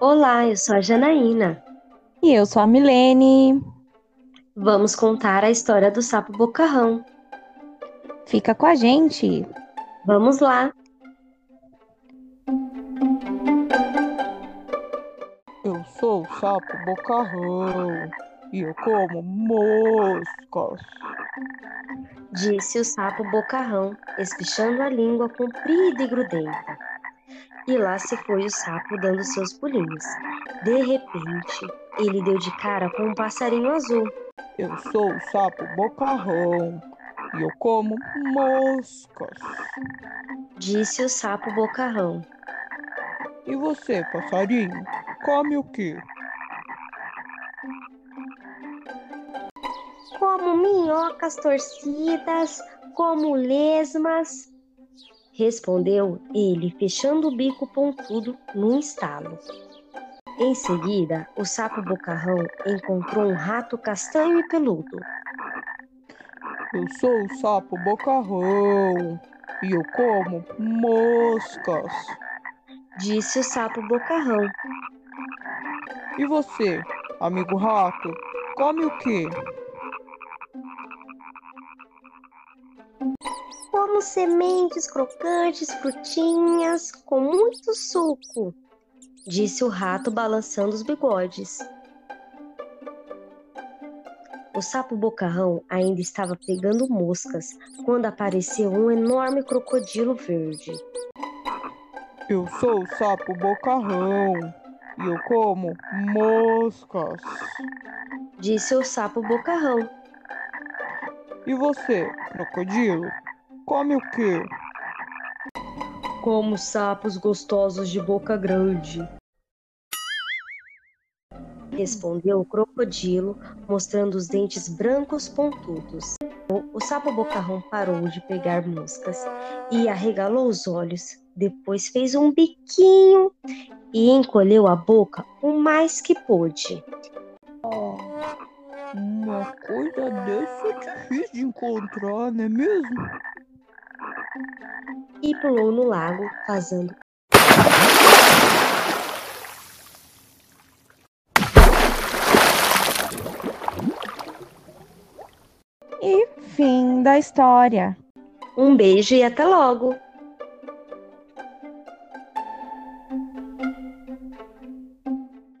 Olá, eu sou a Janaína. E eu sou a Milene. Vamos contar a história do sapo bocarrão. Fica com a gente. Vamos lá. Eu sou o sapo bocarrão e eu como moscas. Disse o sapo bocarrão, espichando a língua comprida e grudenta. E lá se foi o sapo dando seus pulinhos. De repente, ele deu de cara com um passarinho azul. Eu sou o sapo bocarrão e eu como moscas. Disse o sapo bocarrão. E você, passarinho, come o quê? Como minhocas torcidas, como lesmas. Respondeu ele, fechando o bico pontudo num estalo. Em seguida, o sapo bocarrão encontrou um rato castanho e peludo. Eu sou o sapo bocarrão e eu como moscas. Disse o sapo bocarrão. E você, amigo rato, come o quê? Como sementes crocantes, frutinhas, com muito suco, disse o rato balançando os bigodes. O sapo bocarrão ainda estava pegando moscas quando apareceu um enorme crocodilo verde. Eu sou o sapo bocarrão e eu como moscas. Disse o sapo bocarrão. E você, crocodilo, come o quê? Como sapos gostosos de boca grande. Respondeu o crocodilo, mostrando os dentes brancos pontudos. O sapo bocarrão parou de pegar moscas e arregalou os olhos. Depois fez um biquinho e encolheu a boca o mais que pôde. Oh, uma coisa dessa é difícil de encontrar, não é mesmo? E pulou no lago, fazendo E fim da história. um beijo e até logo!